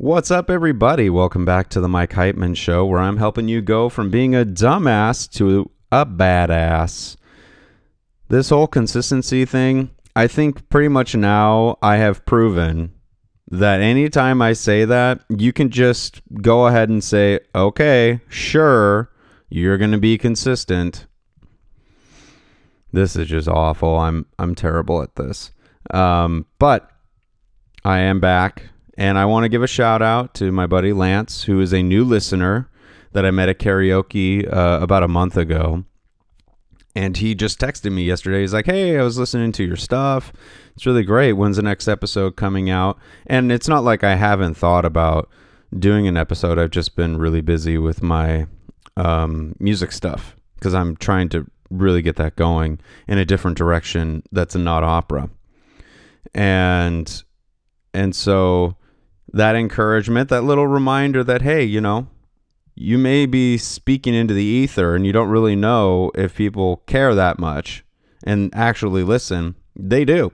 What's up, everybody? Welcome back to the Mike Heitman Show, where I'm helping you go from being a dumbass to a badass. This whole consistency thing, I think pretty much now I have proven that anytime I say that, you can just go ahead and say, okay, sure, you're going to be consistent. This is just awful. I'm I'm terrible at this. Um, but I am back, and I want to give a shout out to my buddy Lance, who is a new listener that I met at karaoke uh, about a month ago. And he just texted me yesterday. He's like, "Hey, I was listening to your stuff. It's really great. When's the next episode coming out?" And it's not like I haven't thought about doing an episode. I've just been really busy with my um, music stuff because I'm trying to really get that going in a different direction that's not opera. And and so that encouragement, that little reminder that hey, you know, you may be speaking into the ether and you don't really know if people care that much and actually listen. They do.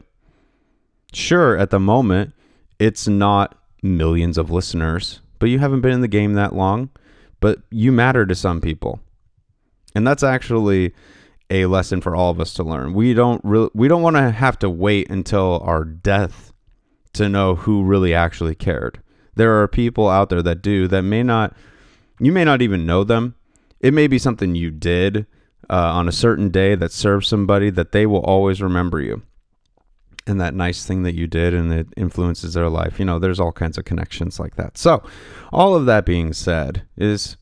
Sure, at the moment, it's not millions of listeners, but you haven't been in the game that long, but you matter to some people. And that's actually a lesson for all of us to learn. We don't really we don't want to have to wait until our death to know who really actually cared. There are people out there that do that may not you may not even know them. It may be something you did uh, on a certain day that served somebody that they will always remember you. And that nice thing that you did and it influences their life. You know, there's all kinds of connections like that. So, all of that being said, is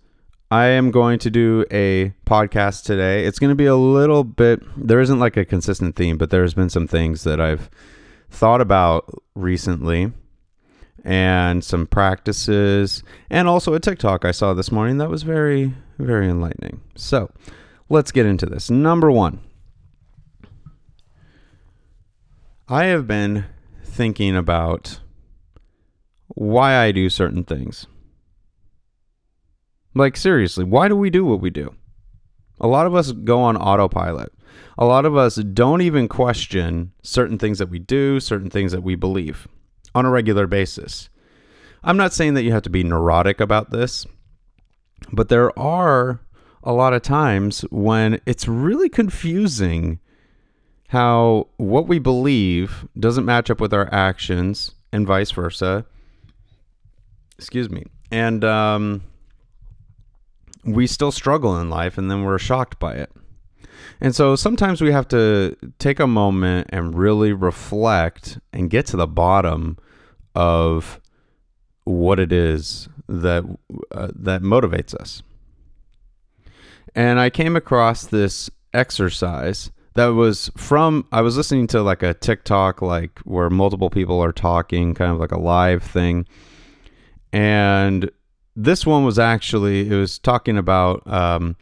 I am going to do a podcast today. It's going to be a little bit, there isn't like a consistent theme, but there's been some things that I've thought about recently and some practices and also a TikTok I saw this morning that was very, very enlightening. So let's get into this. Number one, I have been thinking about why I do certain things. Like, seriously, why do we do what we do? A lot of us go on autopilot. A lot of us don't even question certain things that we do, certain things that we believe on a regular basis. I'm not saying that you have to be neurotic about this, but there are a lot of times when it's really confusing how what we believe doesn't match up with our actions and vice versa. Excuse me. And um, we still struggle in life and then we're shocked by it. And so sometimes we have to take a moment and really reflect and get to the bottom of what it is that uh, that motivates us. And I came across this exercise that was from I was listening to like a TikTok like where multiple people are talking kind of like a live thing. And this one was actually it was talking about um,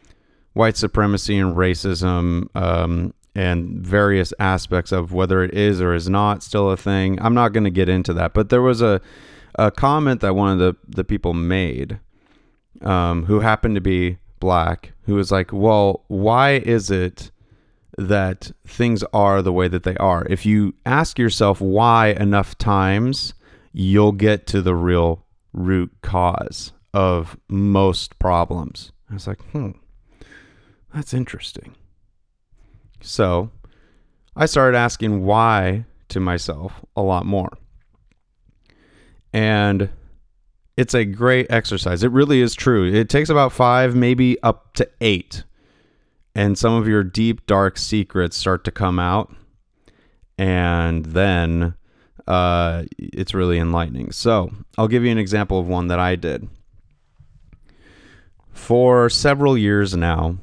white supremacy and racism um, and various aspects of whether it is or is not still a thing. I'm not going to get into that, but there was a a comment that one of the the people made, um, who happened to be black, who was like, "Well, why is it?" that things are the way that they are. If you ask yourself why enough times, you'll get to the real root cause of most problems. I was like, hmm, that's interesting. So I started asking why to myself a lot more. And it's a great exercise. It really is true. It takes about five, maybe up to eight. And some of your deep, dark secrets start to come out. And then uh, it's really enlightening. So I'll give you an example of one that I did. For several years now,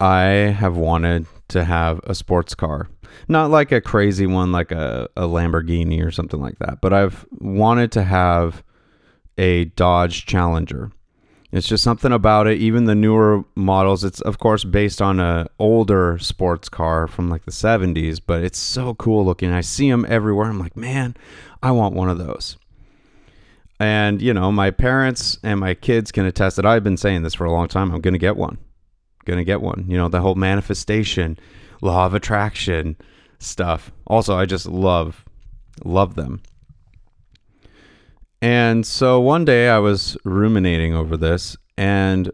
I have wanted to have a sports car. Not like a crazy one like a, a Lamborghini or something like that, but I've wanted to have a Dodge Challenger. It's just something about it. Even the newer models, it's of course based on a older sports car from like the 70s, but it's so cool looking. I see them everywhere. I'm like, man, I want one of those. And you know, my parents and my kids can attest that I've been saying this for a long time. I'm going to get one. To get one. You know, the whole manifestation, law of attraction stuff. Also, I just love love them. And so one day I was ruminating over this and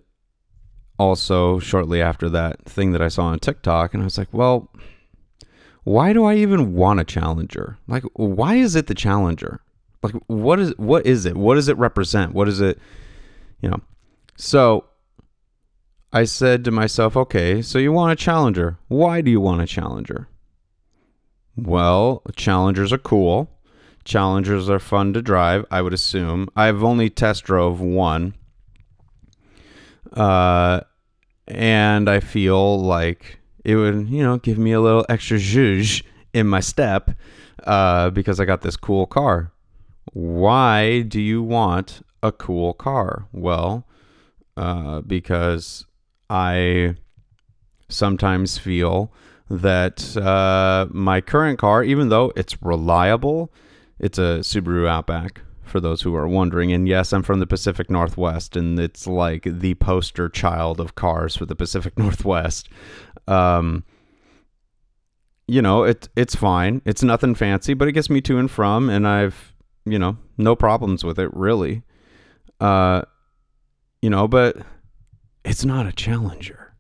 also shortly after that thing that I saw on TikTok and I was like, well, why do I even want a challenger? Like why is it the challenger? Like what is what is it? What does it represent? What is it, you know? So I said to myself, okay, so you want a challenger. Why do you want a challenger? Well, challengers are cool. Challengers are fun to drive, I would assume. I've only test drove one. Uh, and I feel like it would, you know, give me a little extra zhuzh in my step uh, because I got this cool car. Why do you want a cool car? Well, uh, because I sometimes feel that uh, my current car, even though it's reliable, it's a Subaru Outback for those who are wondering. And yes, I'm from the Pacific Northwest, and it's like the poster child of cars for the Pacific Northwest. Um, you know, it it's fine. It's nothing fancy, but it gets me to and from, and I've you know no problems with it really. Uh, you know, but it's not a Challenger.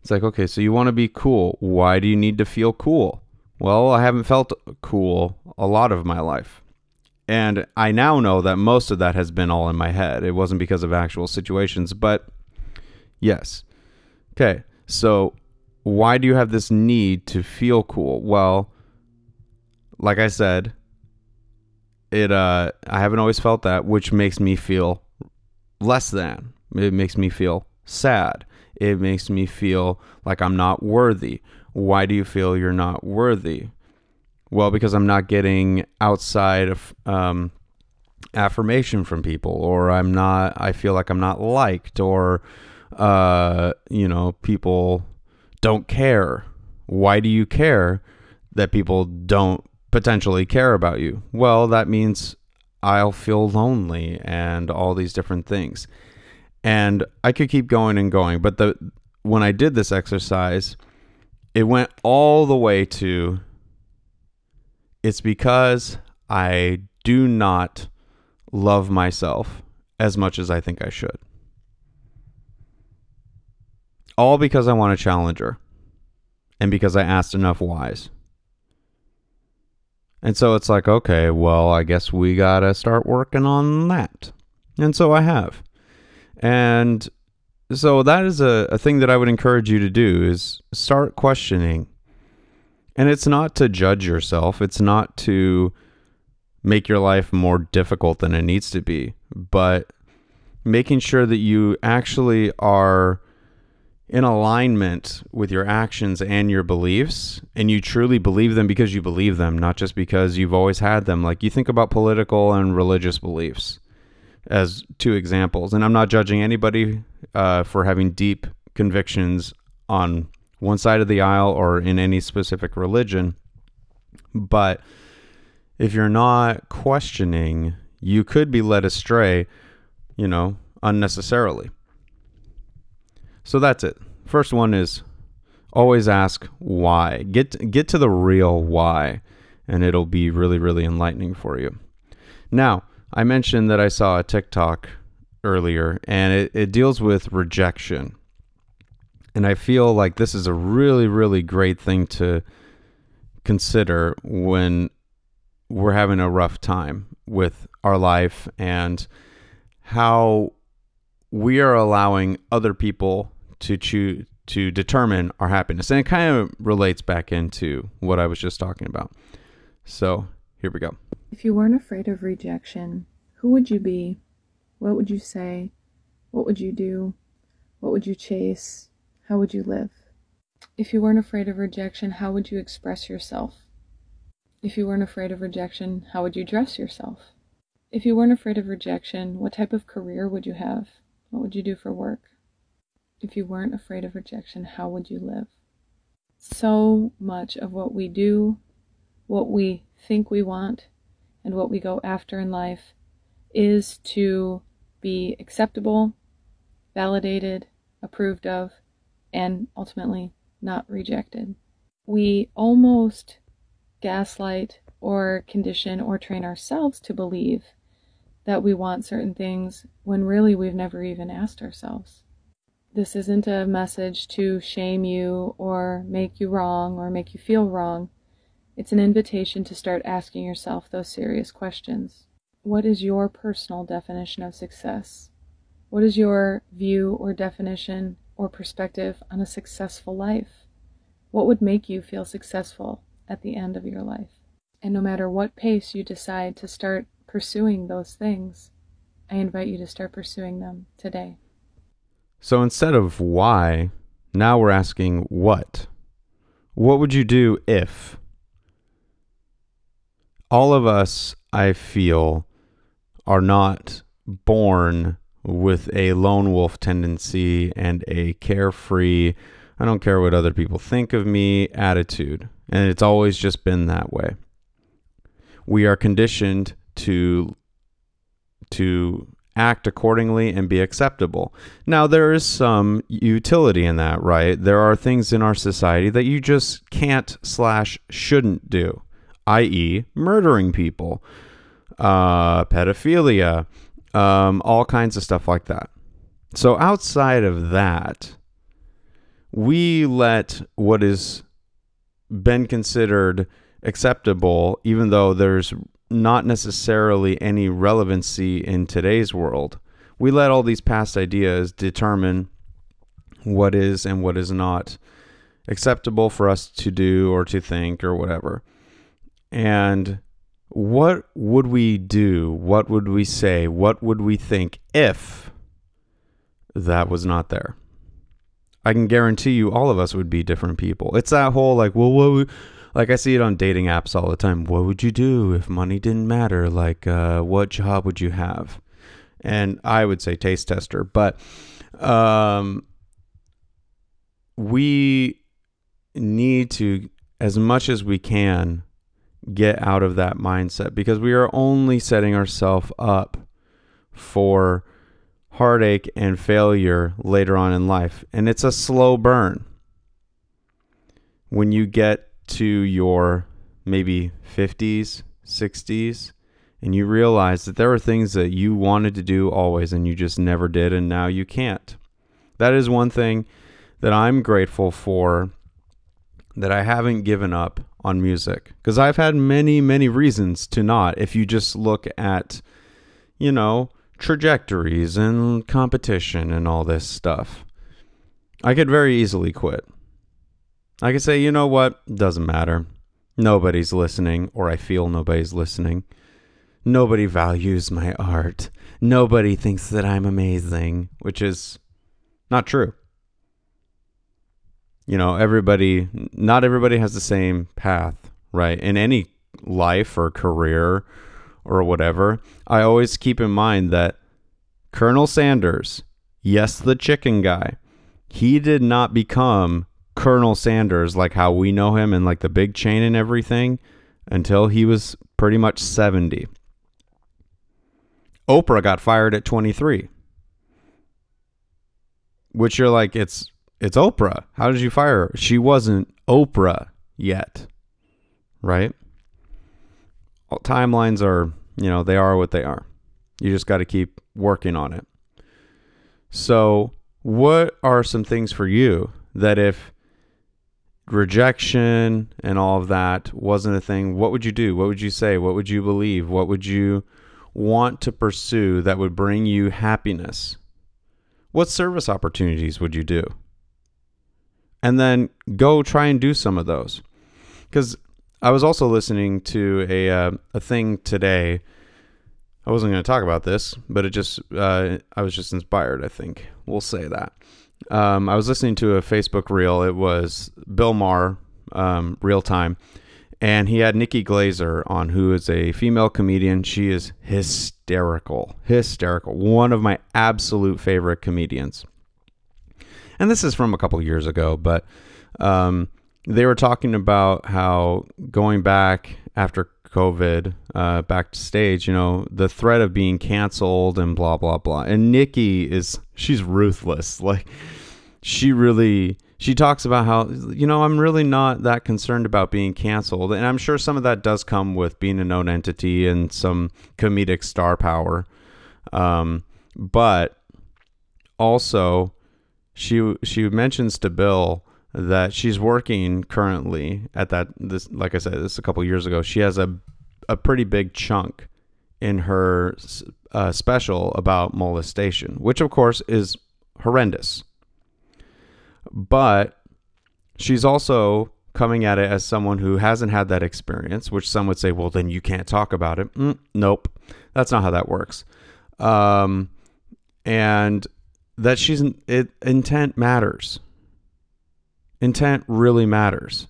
It's like okay, so you want to be cool. Why do you need to feel cool? Well, I haven't felt cool a lot of my life. And I now know that most of that has been all in my head. It wasn't because of actual situations, but yes. Okay, so why do you have this need to feel cool? Well, like I said, it uh I haven't always felt that, which makes me feel less than. It makes me feel sad. It makes me feel like I'm not worthy why do you feel you're not worthy? Well, because I'm not getting outside of um, affirmation from people, or I'm not, I feel like I'm not liked, or, uh, you know, people don't care. Why do you care that people don't potentially care about you? Well, that means I'll feel lonely and all these different things. And I could keep going and going, but the when I did this exercise, it went all the way to it's because I do not love myself as much as I think I should. All because I want a challenger and because I asked enough whys. And so it's like, okay, well, I guess we got to start working on that. And so I have. And so that is a, a thing that I would encourage you to do is start questioning. And it's not to judge yourself. It's not to make your life more difficult than it needs to be, but making sure that you actually are in alignment with your actions and your beliefs and you truly believe them because you believe them not just because you've always had them like you think about political and religious beliefs as two examples. And I'm not judging anybody uh, for having deep convictions on one side of the aisle or in any specific religion. But if you're not questioning, you could be led astray, you know, unnecessarily. So that's it. First one is always ask why. Get get to the real why, and it'll be really really enlightening for you. Now, I mentioned that I saw a TikTok earlier and it, it deals with rejection. And I feel like this is a really, really great thing to consider when we're having a rough time with our life and how we are allowing other people to choose to determine our happiness. And it kind of relates back into what I was just talking about. So here we go. If you weren't afraid of rejection, who would you be? What would you say? What would you do? What would you chase? How would you live? If you weren't afraid of rejection, how would you express yourself? If you weren't afraid of rejection, how would you dress yourself? If you weren't afraid of rejection, what type of career would you have? What would you do for work? If you weren't afraid of rejection, how would you live? So much of what we do, what we think we want, and what we go after in life is to be acceptable, validated, approved of, and ultimately not rejected. We almost gaslight or condition or train ourselves to believe that we want certain things when really we've never even asked ourselves. This isn't a message to shame you or make you wrong or make you feel wrong. It's an invitation to start asking yourself those serious questions. What is your personal definition of success? What is your view or definition or perspective on a successful life? What would make you feel successful at the end of your life? And no matter what pace you decide to start pursuing those things, I invite you to start pursuing them today. So instead of why, now we're asking what. What would you do if? All of us, I feel, are not born with a lone wolf tendency and a carefree, I don't care what other people think of me attitude. And it's always just been that way. We are conditioned to to act accordingly and be acceptable. Now there is some utility in that, right? There are things in our society that you just can't slash shouldn't do, i.e., murdering people, uh, pedophilia, um, all kinds of stuff like that. So outside of that, we let what is been considered acceptable, even though there's not necessarily any relevancy in today's world. We let all these past ideas determine what is and what is not acceptable for us to do or to think or whatever. And what would we do? What would we say? What would we think if that was not there? I can guarantee you all of us would be different people. It's that whole like, well, what would like I see it on dating apps all the time. What would you do if money didn't matter? Like, uh, what job would you have? And I would say taste tester, but um, we need to, as much as we can, get out of that mindset because we are only setting ourselves up for heartache and failure later on in life. And it's a slow burn. When you get to your maybe 50s, 60s, and you realize that there are things that you wanted to do always and you just never did, and now you can't. That is one thing that I'm grateful for that I haven't given up on music because I've had many, many reasons to not. If you just look at, you know, trajectories and competition and all this stuff, I could very easily quit. I could say, you know what? Doesn't matter. Nobody's listening, or I feel nobody's listening. Nobody values my art. Nobody thinks that I'm amazing, which is not true. You know, everybody, not everybody has the same path, right? In any life or career or whatever, I always keep in mind that Colonel Sanders, yes, the chicken guy, he did not become Colonel Sanders, like how we know him and like the big chain and everything, until he was pretty much 70. Oprah got fired at 23. Which you're like, it's it's Oprah. How did you fire her? She wasn't Oprah yet. Right? All timelines are, you know, they are what they are. You just got to keep working on it. So, what are some things for you that if rejection and all of that wasn't a thing, what would you do? What would you say? What would you believe? What would you want to pursue that would bring you happiness? What service opportunities would you do? And then go try and do some of those. Because I was also listening to a, uh, a thing today. I wasn't going to talk about this, but it just, uh, I was just inspired, I think. We'll say that um, I was listening to a Facebook reel. It was Bill Maher, um, real time, and he had Nikki Glazer on, who is a female comedian. She is hysterical, hysterical. One of my absolute favorite comedians. And this is from a couple years ago, but um, they were talking about how going back after COVID uh, backstage, you know, the threat of being canceled and blah blah blah. And Nikki is she's ruthless. Like she really she talks about how you know I'm really not that concerned about being canceled, and I'm sure some of that does come with being a known entity and some comedic star power. Um, but also, she she mentions to Bill that she's working currently at that this like I said this a couple years ago. She has a a pretty big chunk in her uh, special about molestation, which of course is horrendous. But she's also coming at it as someone who hasn't had that experience, which some would say, well, then you can't talk about it. Mm, nope, that's not how that works. Um, and that she's it, intent matters. Intent really matters.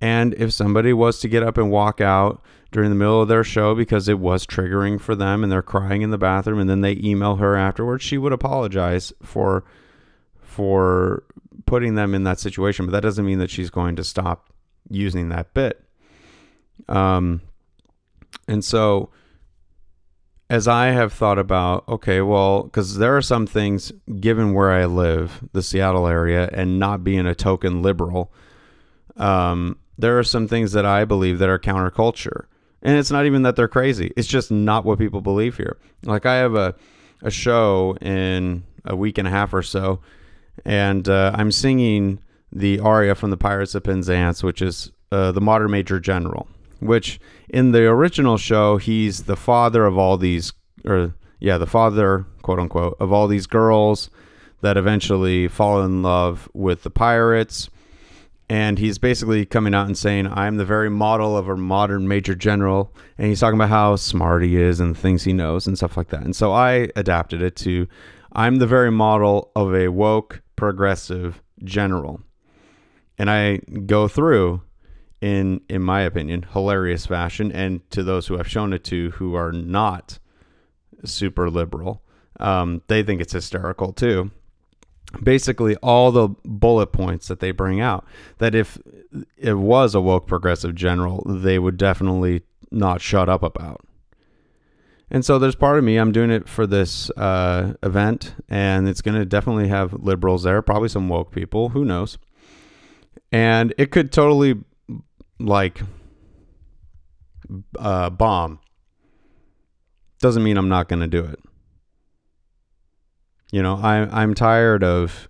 And if somebody was to get up and walk out during the middle of their show because it was triggering for them and they're crying in the bathroom and then they email her afterwards, she would apologize for for putting them in that situation, but that doesn't mean that she's going to stop using that bit. Um, and so, as I have thought about, okay, well, because there are some things, given where I live, the Seattle area, and not being a token liberal, um, there are some things that I believe that are counterculture. And it's not even that they're crazy, it's just not what people believe here. Like, I have a, a show in a week and a half or so and uh, I'm singing the aria from the Pirates of Penzance, which is uh, the modern Major General. Which in the original show, he's the father of all these, or yeah, the father, quote unquote, of all these girls that eventually fall in love with the pirates. And he's basically coming out and saying, I'm the very model of a modern major general. And he's talking about how smart he is and things he knows and stuff like that. And so I adapted it to I'm the very model of a woke, progressive general. And I go through in in my opinion hilarious fashion. And to those who I've shown it to who are not super liberal um, they think it's hysterical too. Basically all the bullet points that they bring out that if it was a woke progressive general they would definitely not shut up about. And so there's part of me, I'm doing it for this uh, event, and it's going to definitely have liberals there, probably some woke people, who knows. And it could totally, like, uh, bomb. Doesn't mean I'm not going to do it. You know, I, I'm tired of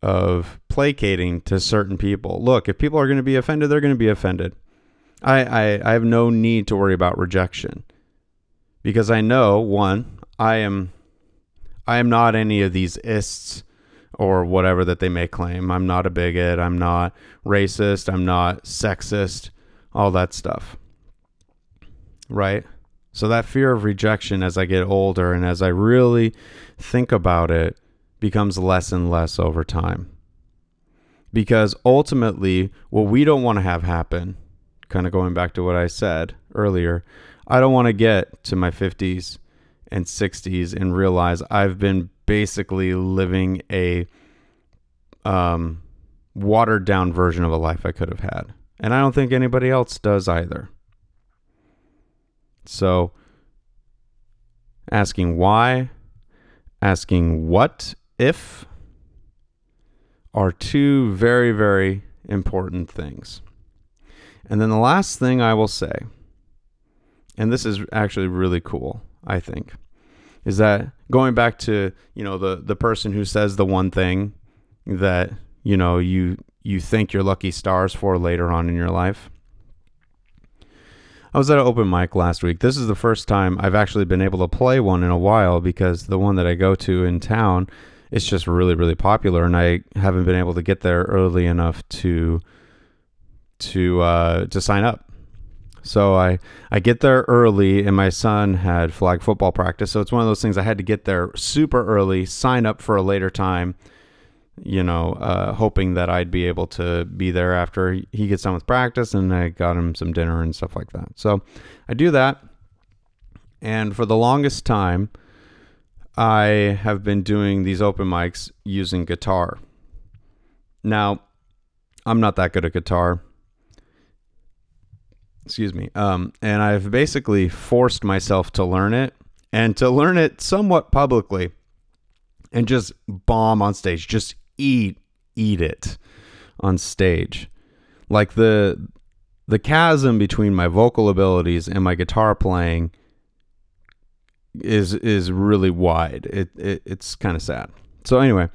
of placating to certain people. Look, if people are going to be offended, they're going to be offended. I, I, I have no need to worry about rejection because I know one, I am I am not any of these ists or whatever that they may claim. I'm not a bigot, I'm not racist, I'm not sexist, all that stuff. Right? So that fear of rejection as I get older and as I really think about it becomes less and less over time. Because ultimately, what we don't want to have happen, kind of going back to what I said earlier, I don't want to get to my 50s and 60s and realize I've been basically living a um, watered down version of a life I could have had. And I don't think anybody else does either. So, asking why, asking what if are two very, very important things. And then the last thing I will say and this is actually really cool, I think, is that going back to, you know, the the person who says the one thing that, you know, you you think you're lucky stars for later on in your life. I was at an open mic last week. This is the first time I've actually been able to play one in a while because the one that I go to in town it's just really really popular and I haven't been able to get there early enough to to uh, to sign up. So I I get there early, and my son had flag football practice. So it's one of those things I had to get there super early, sign up for a later time. You know, uh, hoping that I'd be able to be there after he gets done with practice, and I got him some dinner and stuff like that. So I do that, and for the longest time, I have been doing these open mics using guitar. Now, I'm not that good at guitar excuse me. Um, and I've basically forced myself to learn it and to learn it somewhat publicly and just bomb on stage. Just eat, eat it on stage. Like the the chasm between my vocal abilities and my guitar playing is is really wide. It, it it's kind of sad. So anyway,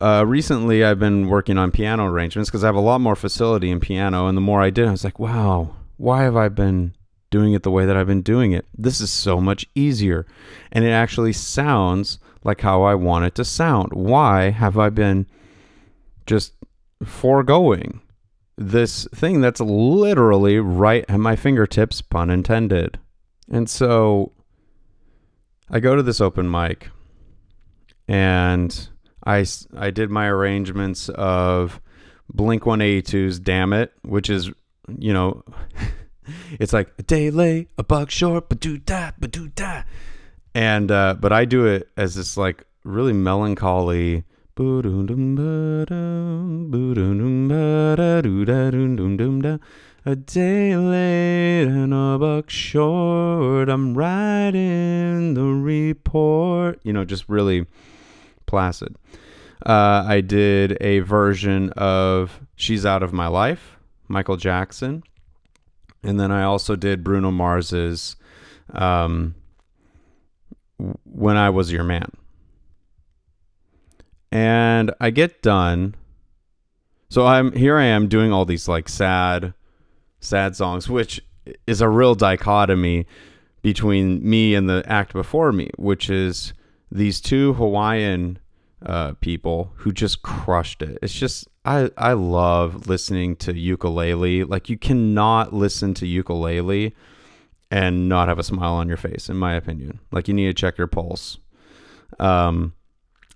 uh, recently I've been working on piano arrangements because I have a lot more facility in piano, and the more I did, I was like, wow, why have I been doing it the way that I've been doing it? This is so much easier, and it actually sounds like how I want it to sound. Why have I been just foregoing this thing that's literally right at my fingertips, pun intended? And so I go to this open mic and I, I did my arrangements of Blink 182's Dammit, which is, you know, it's like a day late, a buck short, but do da, but do da. And, uh, but I do it as this like really melancholy. A day late and a buck short. I'm writing the report. You know, just really placid. Uh, I did a version of She's Out of My Life, Michael Jackson. And then I also did Bruno Mars's um, When I Was Your Man. And I get done. So I'm here I am doing all these like sad sad songs, which is a real dichotomy between me and the act before me, which is these two Hawaiian uh, people who just crushed it. It's just I I love listening to ukulele. Like you cannot listen to ukulele and not have a smile on your face, in my opinion. Like you need to check your pulse. Um,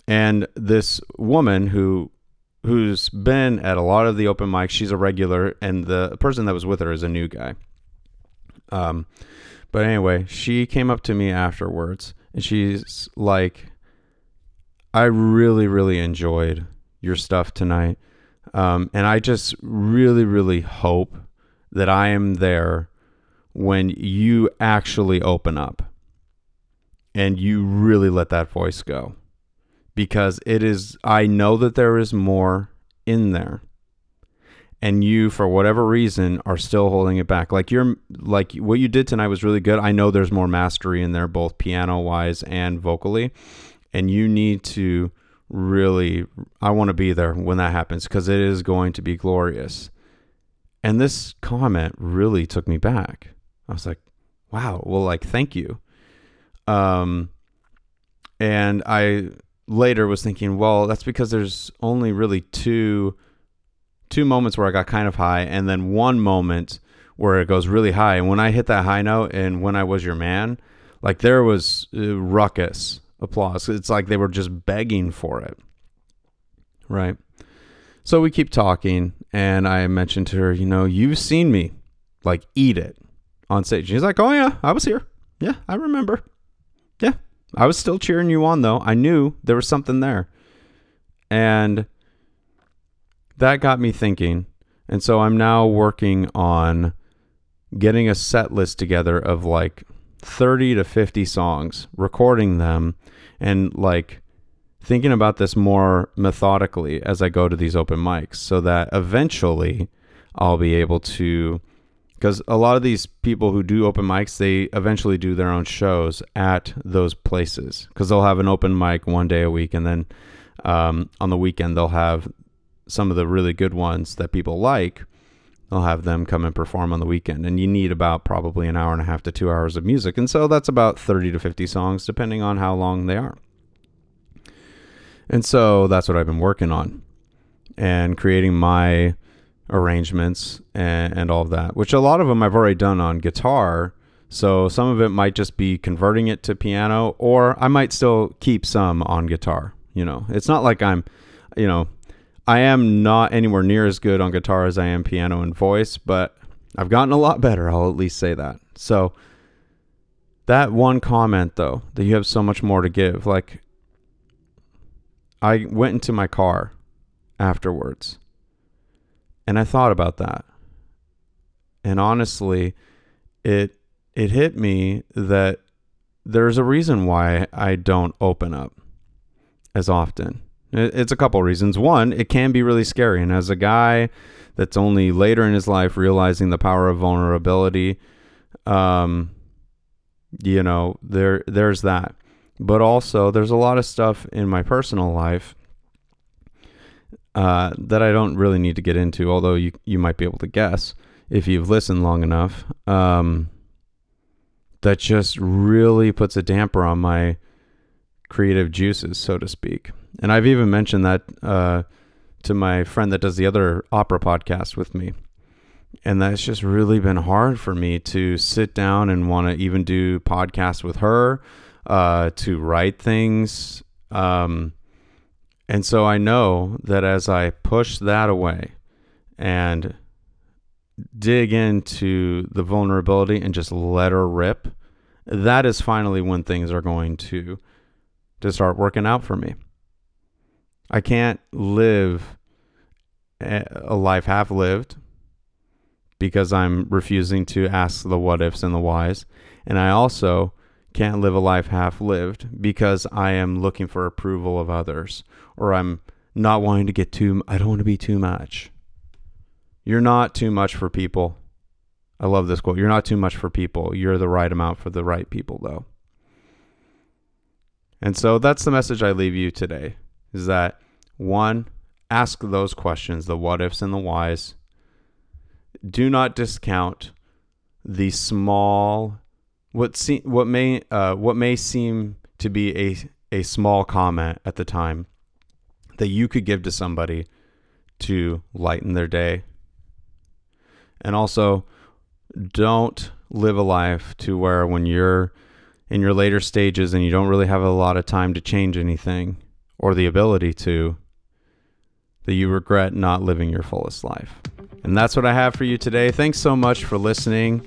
and this woman who who's been at a lot of the open mics. She's a regular, and the person that was with her is a new guy. Um, but anyway, she came up to me afterwards, and she's like, "I really, really enjoyed your stuff tonight, um, and I just really, really hope that I am there when you actually open up, and you really let that voice go." because it is I know that there is more in there. And you for whatever reason are still holding it back. Like you're like what you did tonight was really good. I know there's more mastery in there both piano wise and vocally. And you need to really I want to be there when that happens cuz it is going to be glorious. And this comment really took me back. I was like, "Wow, well like thank you." Um and I later was thinking, well, that's because there's only really two two moments where I got kind of high and then one moment where it goes really high. And when I hit that high note and when I was your man, like there was uh, ruckus applause. It's like they were just begging for it. Right? So we keep talking and I mentioned to her, you know, you've seen me like eat it on stage. She's like, "Oh yeah, I was here. Yeah, I remember." Yeah, I was still cheering you on though. I knew there was something there. And that got me thinking. And so I'm now working on getting a set list together of like 30 to 50 songs, recording them and like thinking about this more methodically as I go to these open mics so that eventually I'll be able to because a lot of these people who do open mics they eventually do their own shows at those places. Because they'll have an open mic one day a week and then um, on the weekend they'll have some of the really good ones that people like they'll have them come and perform on the weekend and you need about probably an hour and a half to two hours of music and so that's about 30 to 50 songs depending on how long they are and so that's what i've been working on and creating my arrangements and, and all of that, which a lot of them I've already done on guitar. So some of it might just be converting it to piano, or I might still keep some on guitar. You know, it's not like I'm, you know, I am not anywhere near as good on guitar as I am piano and voice, but I've gotten a lot better. I'll at least say that. So that one comment though, that you have so much more to give, like I went into my car afterwards and I thought about that. And honestly, it it hit me that there's a reason why I don't open up as often. It's a couple reasons. One, it can be really scary. And as a guy that's only later in his life realizing the power of vulnerability, um, you know, there there's that. But also there's a lot of stuff in my personal life uh, that I don't really need to get into, although you you might be able to guess if you've listened long enough. Um, that just really puts a damper on my creative juices, so to speak. And I've even mentioned that uh, to my friend that does the other opera podcast with me. And that's just really been hard for me to sit down and want to even do podcasts with her, uh, to write things. Um, and so I know that as I push that away and dig into the vulnerability and just let her rip, that is finally when things are going to to start working out for me. I can't live a life half lived because I'm refusing to ask the what ifs and the whys. And I also can't live a life half lived because I am looking for approval of others or I'm not wanting to get too, I don't want to be too much. You're not too much for people. I love this quote. You're not too much for people. You're the right amount for the right people, though. And so that's the message I leave you today is that one, ask those questions, the what ifs and the whys. Do not discount the small what se- what may uh, what may seem to be a a small comment at the time that you could give to somebody to lighten their day. And also don't live a life to where when you're in your later stages and you don't really have a lot of time to change anything or the ability to, that you regret not living your fullest life. And that's what I have for you today. Thanks so much for listening.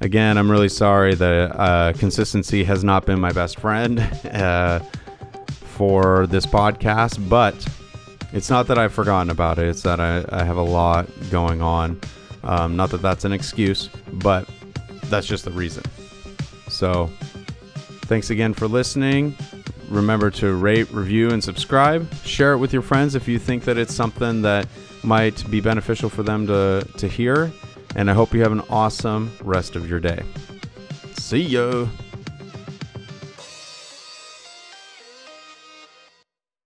Again, I'm really sorry that uh, consistency has not been my best friend uh, for this podcast, but it's not that I've forgotten about it. It's that I, I have a lot going on. Um, not that that's an excuse, but that's just the reason. So, thanks again for listening. Remember to rate, review, and subscribe. Share it with your friends if you think that it's something that might be beneficial for them to, to hear. And I hope you have an awesome rest of your day. See ya.